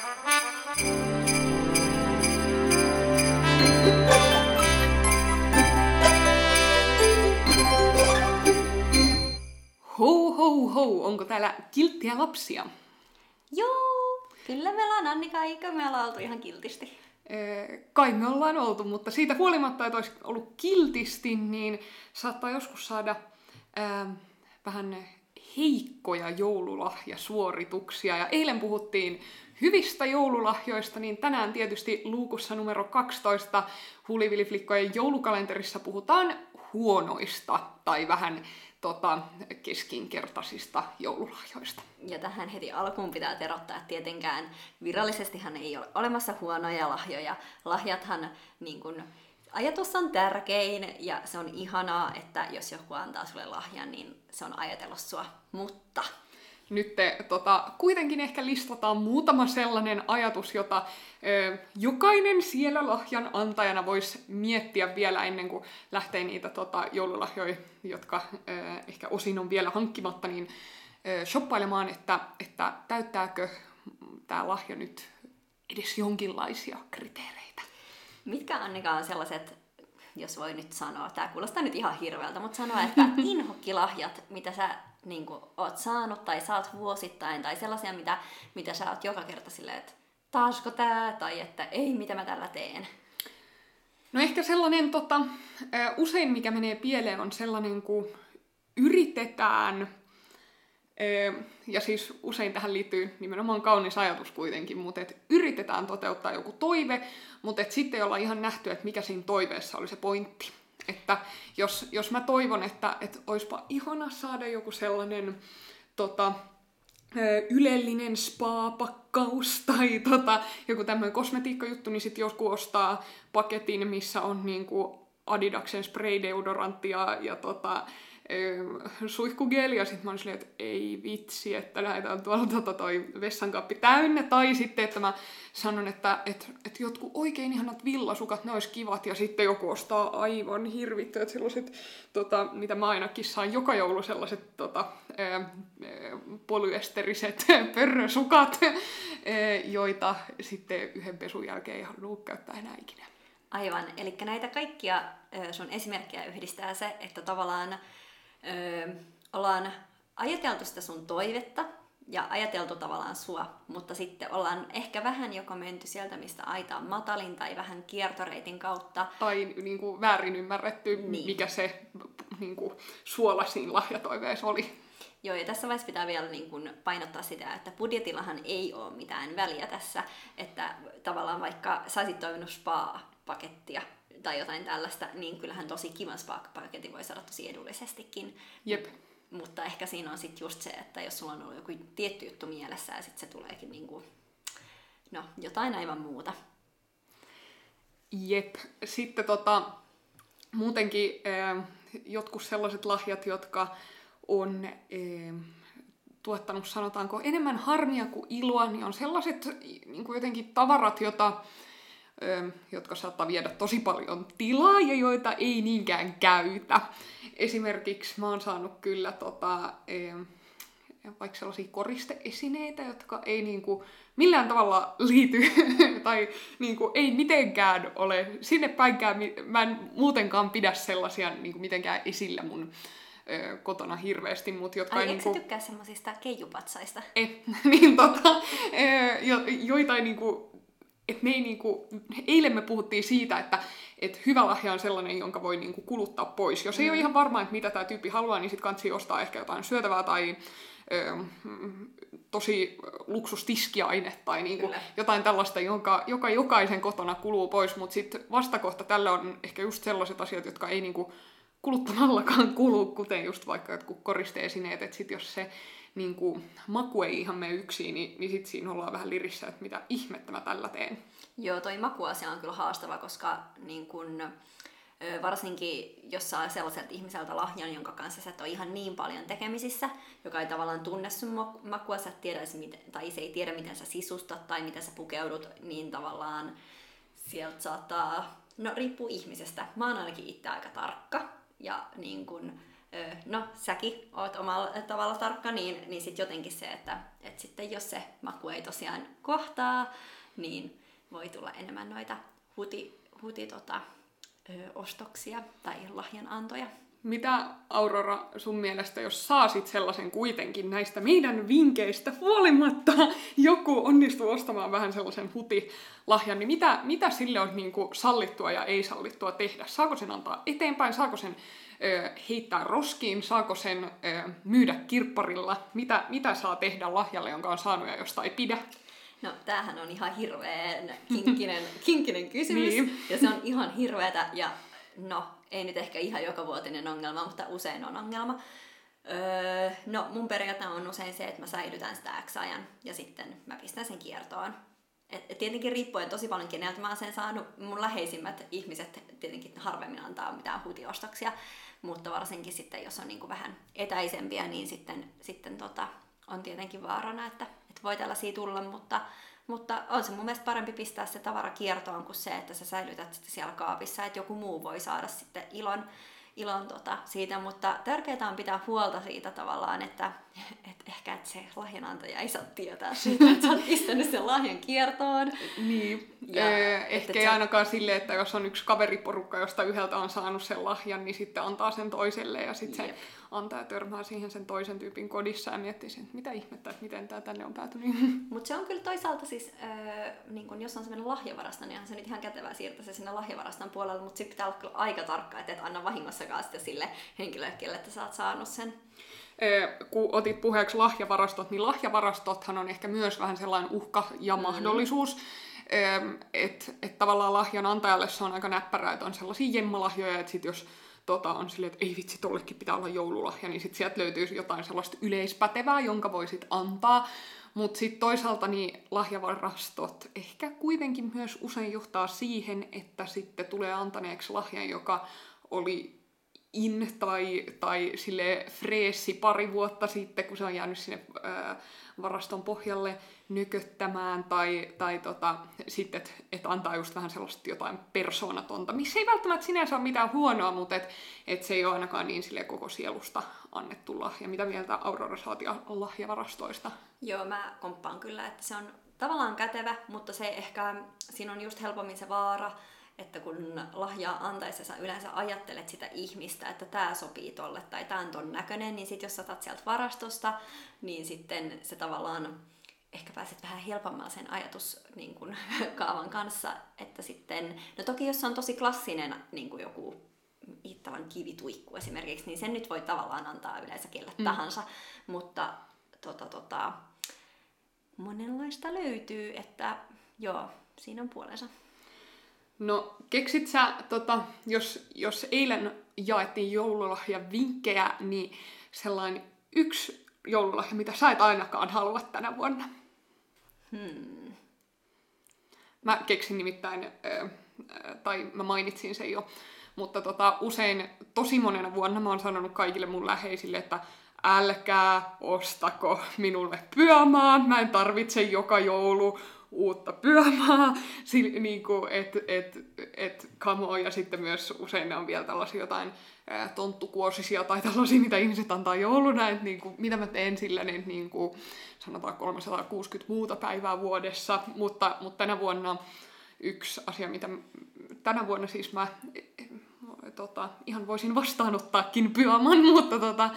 Ho ho ho, onko täällä kilttiä lapsia? Joo, kyllä me ollaan Annika, eikö me ollaan oltu ihan kiltisti. Ee, kai me ollaan oltu, mutta siitä huolimatta, että olisi ollut kiltisti, niin saattaa joskus saada ää, vähän heikkoja joululahjasuorituksia. Ja eilen puhuttiin hyvistä joululahjoista, niin tänään tietysti luukussa numero 12 Huliviliflikkojen joulukalenterissa puhutaan huonoista tai vähän tota, keskinkertaisista joululahjoista. Ja tähän heti alkuun pitää terottaa, että tietenkään virallisestihan ei ole olemassa huonoja lahjoja. Lahjathan niin kun, ajatus on tärkein ja se on ihanaa, että jos joku antaa sulle lahjan, niin se on ajatellut sua. Mutta nyt te, tota, kuitenkin ehkä listataan muutama sellainen ajatus, jota ö, jokainen siellä lahjan antajana voisi miettiä vielä ennen kuin lähtee niitä tota, joululahjoja, jotka ö, ehkä osin on vielä hankkimatta, niin ö, shoppailemaan, että, että täyttääkö tämä lahja nyt edes jonkinlaisia kriteereitä. Mitkä Annika on sellaiset, jos voi nyt sanoa, tämä kuulostaa nyt ihan hirveältä, mutta sanoa, että inhokkilahjat, mitä sä niin kuin, oot saanut tai saat vuosittain, tai sellaisia, mitä, mitä sä oot joka kerta silleen, että taasko tää, tai että ei, mitä mä tällä teen. No ehkä sellainen, tota, usein mikä menee pieleen, on sellainen, kun yritetään, ja siis usein tähän liittyy nimenomaan kaunis ajatus kuitenkin, mutta et yritetään toteuttaa joku toive, mutta et sitten olla ihan nähty, että mikä siinä toiveessa oli se pointti. Että jos, jos mä toivon, että, että olisipa ihana saada joku sellainen tota, ylellinen spa-pakkaus tai tota, joku tämmöinen kosmetiikkajuttu, niin sitten joku ostaa paketin, missä on niinku Adidaksen spray deodorantti ja, ja tota, suihkugeli ja sitten mä olin silleen, että ei vitsi, että on tuolla tota, toi vessankaappi täynnä. Tai sitten, että mä sanon, että et, et jotkut oikein ihanat villasukat, ne olisi kivat ja sitten joku ostaa aivan hirvittyät sellaiset, tota, mitä mä ainakin saan joka joulu sellaiset tota, polyesteriset pörrösukat, joita sitten yhden pesun jälkeen ei halua käyttää enää ikinä. Aivan, eli näitä kaikkia sun esimerkkejä yhdistää se, että tavallaan öö, ollaan ajateltu sitä sun toivetta ja ajateltu tavallaan sua, mutta sitten ollaan ehkä vähän joko menty sieltä, mistä aita on matalin tai vähän kiertoreitin kautta. Tai niin kuin väärin ymmärretty, niin. mikä se niin kuin, suola siinä lahjatoiveessa oli. Joo, ja tässä vaiheessa pitää vielä niin kuin painottaa sitä, että budjetillahan ei ole mitään väliä tässä, että tavallaan vaikka sä olisit toivonut spa-pakettia, tai jotain tällaista, niin kyllähän tosi kivan spa-paketin voi saada tosi edullisestikin. Jep. Mutta ehkä siinä on sitten just se, että jos sulla on ollut joku tietty juttu mielessä ja sitten se tuleekin niinku, no, jotain aivan muuta. Jep. Sitten tota, muutenkin äh, jotkut sellaiset lahjat, jotka on äh, tuottanut, sanotaanko, enemmän harmia kuin iloa, niin on sellaiset niin kuin jotenkin tavarat, jota jotka saattaa viedä tosi paljon tilaa ja joita ei niinkään käytä. Esimerkiksi mä oon saanut kyllä tota, vaikka sellaisia koristeesineitä, jotka ei niinku millään tavalla liity tai niinku ei mitenkään ole sinne päinkään, mä en muutenkaan pidä sellaisia niinku mitenkään esillä mun kotona hirveästi, mutta jotka Ai, ei... Niinku... tykkää semmoisista keijupatsaista? Ei, niin tota, jo, joitain niinku että ne ei niinku, eilen me puhuttiin siitä, että et hyvä lahja on sellainen, jonka voi niinku kuluttaa pois. Jos mm. ei ole ihan varma, että mitä tämä tyyppi haluaa, niin sitten kansi ostaa ehkä jotain syötävää tai ö, tosi luksustiskiaine tai niinku jotain tällaista, jonka, joka jokaisen kotona kuluu pois, mutta sitten vastakohta tällä on ehkä just sellaiset asiat, jotka ei niinku kuluttamallakaan kulu, kuten just vaikka jotkut koristeesineet, että sit jos se niin kuin, maku ei ihan mene yksin, niin, niin sitten siinä ollaan vähän lirissä, että mitä ihmettä mä tällä teen. Joo, toi makuasia on kyllä haastava, koska niin kun, varsinkin jos saa sellaiselta ihmiseltä lahjan, jonka kanssa sä et ole ihan niin paljon tekemisissä, joka ei tavallaan tunne sun makua, sä tiedä, tai se ei tiedä, miten sä sisustat tai miten sä pukeudut, niin tavallaan sieltä saattaa, no riippuu ihmisestä. Mä oon ainakin itse aika tarkka ja niin kun, no säkin oot omalla tavalla tarkka, niin, niin sitten jotenkin se, että et sitten jos se maku ei tosiaan kohtaa, niin voi tulla enemmän noita huti, huti tota, ö, ostoksia tai lahjanantoja. Mitä Aurora sun mielestä, jos saasit sellaisen kuitenkin näistä meidän vinkkeistä huolimatta, joku onnistuu ostamaan vähän sellaisen hutilahjan, niin mitä, mitä sille on niin kuin sallittua ja ei sallittua tehdä? Saako sen antaa eteenpäin? Saako sen ö, heittää roskiin? Saako sen ö, myydä kirpparilla? Mitä, mitä saa tehdä lahjalle, jonka on saanut ja josta ei pidä? No tämähän on ihan hirveän kinkkinen, kinkkinen kysymys. niin. Ja se on ihan hirveätä ja no ei nyt ehkä ihan joka vuotinen ongelma, mutta usein on ongelma. Öö, no mun periaate on usein se, että mä säilytän sitä X ajan ja sitten mä pistän sen kiertoon. Et, et tietenkin riippuen tosi paljon keneltä mä oon sen saanut. Mun läheisimmät ihmiset tietenkin harvemmin antaa mitään huutiostoksia, mutta varsinkin sitten jos on niinku vähän etäisempiä, niin sitten, sitten tota, on tietenkin vaarana, että, että voi tällaisia tulla, mutta mutta on se mun mielestä parempi pistää se tavara kiertoon kuin se, että sä säilytät sitä siellä kaapissa, että joku muu voi saada sitten ilon, ilon tota siitä, mutta tärkeää on pitää huolta siitä tavallaan, että et ehkä että se lahjanantaja ei saa tietää siitä, että sä oot pistänyt sen lahjan kiertoon. Niin, ja, öö, ehkä ei se... ainakaan sille, että jos on yksi kaveriporukka, josta yhdeltä on saanut sen lahjan, niin sitten antaa sen toiselle ja sitten se antaa törmää siihen sen toisen tyypin kodissa ja miettii sen, että mitä ihmettä, että miten tämä tänne on päätynyt. Mutta se on kyllä toisaalta siis, äh, niin kun jos on sellainen lahjavarasta, niin on se nyt ihan kätevää siirtää se sinne lahjavaraston puolelle, mutta sitten pitää olla kyllä aika tarkka, että et anna vahingossakaan sitten sille henkilölle, että sä oot saanut sen kun otit puheeksi lahjavarastot, niin lahjavarastothan on ehkä myös vähän sellainen uhka ja mm. mahdollisuus. Että et tavallaan lahjan antajalle se on aika näppärää, että on sellaisia jemmalahjoja, että sit jos tota, on silleen, että ei vitsi, tollekin pitää olla joululahja, niin sitten sieltä löytyy jotain sellaista yleispätevää, jonka voisit antaa. Mutta sitten toisaalta niin lahjavarastot ehkä kuitenkin myös usein johtaa siihen, että sitten tulee antaneeksi lahjan, joka oli in tai, tai sille freesi pari vuotta sitten, kun se on jäänyt sinne ää, varaston pohjalle nyköttämään, tai, tai tota, sitten, että et antaa just vähän sellaista jotain persoonatonta, missä ei välttämättä sinänsä ole mitään huonoa, mutta et, et se ei ole ainakaan niin sille koko sielusta annettu lahja. Mitä mieltä Aurora saati lahjavarastoista? Joo, mä komppaan kyllä, että se on tavallaan kätevä, mutta se ehkä, siinä on just helpommin se vaara, että kun lahjaa antaessa sä yleensä ajattelet sitä ihmistä, että tämä sopii tolle tai tämä on ton näköinen, niin sitten jos saatat sieltä varastosta, niin sitten se tavallaan ehkä pääset vähän helpommalla sen ajatus niin kun, kaavan kanssa, että sitten, no toki jos on tosi klassinen niin kuin joku Iittalan kivituikku esimerkiksi, niin sen nyt voi tavallaan antaa yleensä kelle mm. tahansa, mutta tota, tota, monenlaista löytyy, että joo, siinä on puolensa. No keksit sä, tota, jos, jos eilen jaettiin joululahja vinkkejä, niin sellainen yksi joululahja, mitä sä et ainakaan halua tänä vuonna? Hmm. Mä keksin nimittäin, äh, tai mä mainitsin sen jo, mutta tota, usein tosi monena vuonna mä oon sanonut kaikille mun läheisille, että älkää ostako minulle pyömaan, mä en tarvitse joka joulu uutta pyömaa, niin kuin, et, et, et come on. ja sitten myös usein ne on vielä tällaisia jotain ää, tonttukuosisia tai tällaisia, mitä ihmiset antaa jouluna, että niin kuin, mitä mä teen sillä, niin, niin kuin, sanotaan 360 muuta päivää vuodessa, mutta, mutta tänä vuonna yksi asia, mitä tänä vuonna siis mä tota, ihan voisin vastaanottaakin pyöman, mutta tota,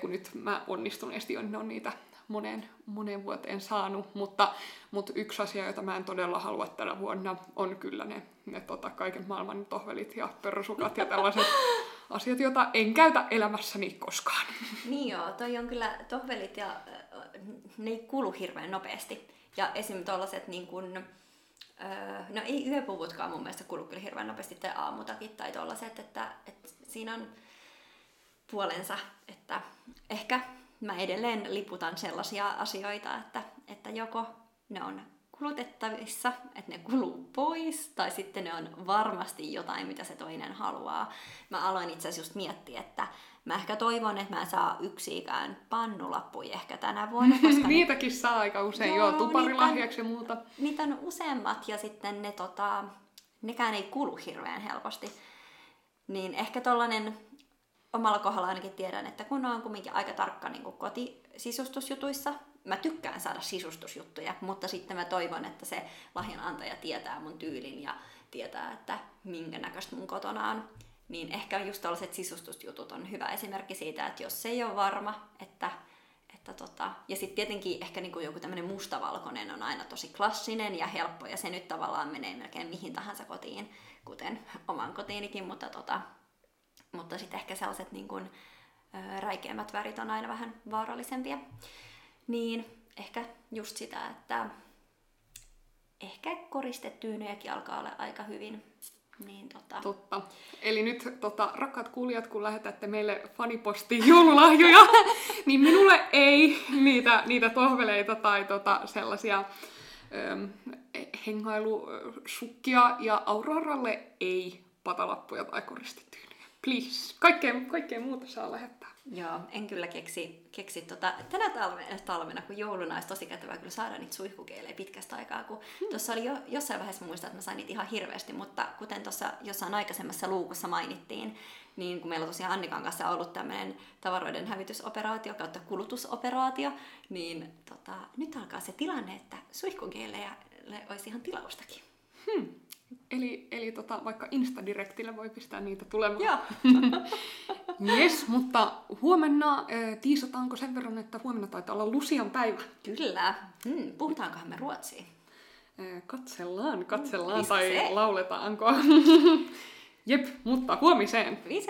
kun nyt mä onnistuneesti on, on niitä moneen, moneen vuoteen saanut, mutta, mutta yksi asia, jota mä en todella halua tänä vuonna, on kyllä ne, ne tota, kaiken maailman tohvelit ja persukat ja tällaiset asiat, joita en käytä elämässäni koskaan. Niin joo, toi on kyllä tohvelit ja ne ei kulu hirveän nopeasti. Ja esim. tuollaiset niin kun, no ei yöpuvutkaan mun mielestä kulu kyllä hirveän nopeasti, tai aamutakit tai tuollaiset, että, että siinä on puolensa, että ehkä mä edelleen liputan sellaisia asioita, että, että joko ne on kulutettavissa, että ne kuluu pois, tai sitten ne on varmasti jotain, mitä se toinen haluaa. Mä aloin itse asiassa just miettiä, että mä ehkä toivon, että mä saa yksikään pannulappuja ehkä tänä vuonna. Koska Niitäkin ne... saa aika usein, joo, joo tuparilahjaksi ja muuta. Niitä on useammat, ja sitten ne tota, nekään ei kulu hirveän helposti. Niin ehkä tollanen omalla kohdalla ainakin tiedän, että kun on kumminkin aika tarkka niin kotisisustusjutuissa, mä tykkään saada sisustusjuttuja, mutta sitten mä toivon, että se lahjanantaja tietää mun tyylin ja tietää, että minkä näköistä mun kotona on. Niin ehkä just tällaiset sisustusjutut on hyvä esimerkki siitä, että jos ei ole varma, että että tota, ja sitten tietenkin ehkä niinku joku tämmöinen mustavalkoinen on aina tosi klassinen ja helppo, ja se nyt tavallaan menee melkein mihin tahansa kotiin, kuten oman kotiinikin, mutta, tota, mutta sitten ehkä sellaiset niinku, ö, räikeämmät värit on aina vähän vaarallisempia. Niin ehkä just sitä, että ehkä koristetyynejäkin alkaa olla aika hyvin. Niin, tota... Totta. Eli nyt, tota, rakkaat kuulijat, kun lähetätte meille fanipostiin joululahjoja, niin minulle ei niitä, niitä tohveleita tai tota, sellaisia ähm, hengailusukkia ja Auroralle ei patalappuja tai koristetyynyjä. Please. Kaikkea, kaikkea muuta saa lähettää. Joo, en kyllä keksi, keksi tota, tänä talvena, talvena, kun jouluna olisi tosi kätevää kyllä saada niitä suihkukeilejä pitkästä aikaa, kun hmm. tuossa oli jo, jossain vaiheessa muistan, että mä sain niitä ihan hirveästi, mutta kuten tuossa jossain aikaisemmassa luukussa mainittiin, niin kun meillä on tosiaan Annikan kanssa ollut tämmöinen tavaroiden hävitysoperaatio kautta kulutusoperaatio, niin tota, nyt alkaa se tilanne, että suihkukeilejä olisi ihan tilaustakin. Hmm. Eli, eli tota, vaikka Instadirektillä voi pistää niitä tulemaan. Joo. yes, mutta huomenna äh, tiisataanko sen verran, että huomenna taitaa olla Lusian päivä? Kyllä. Hmm, puhutaankohan me ruotsia? Äh, katsellaan, katsellaan Missä tai se? lauletaanko. Jep, mutta huomiseen. Vi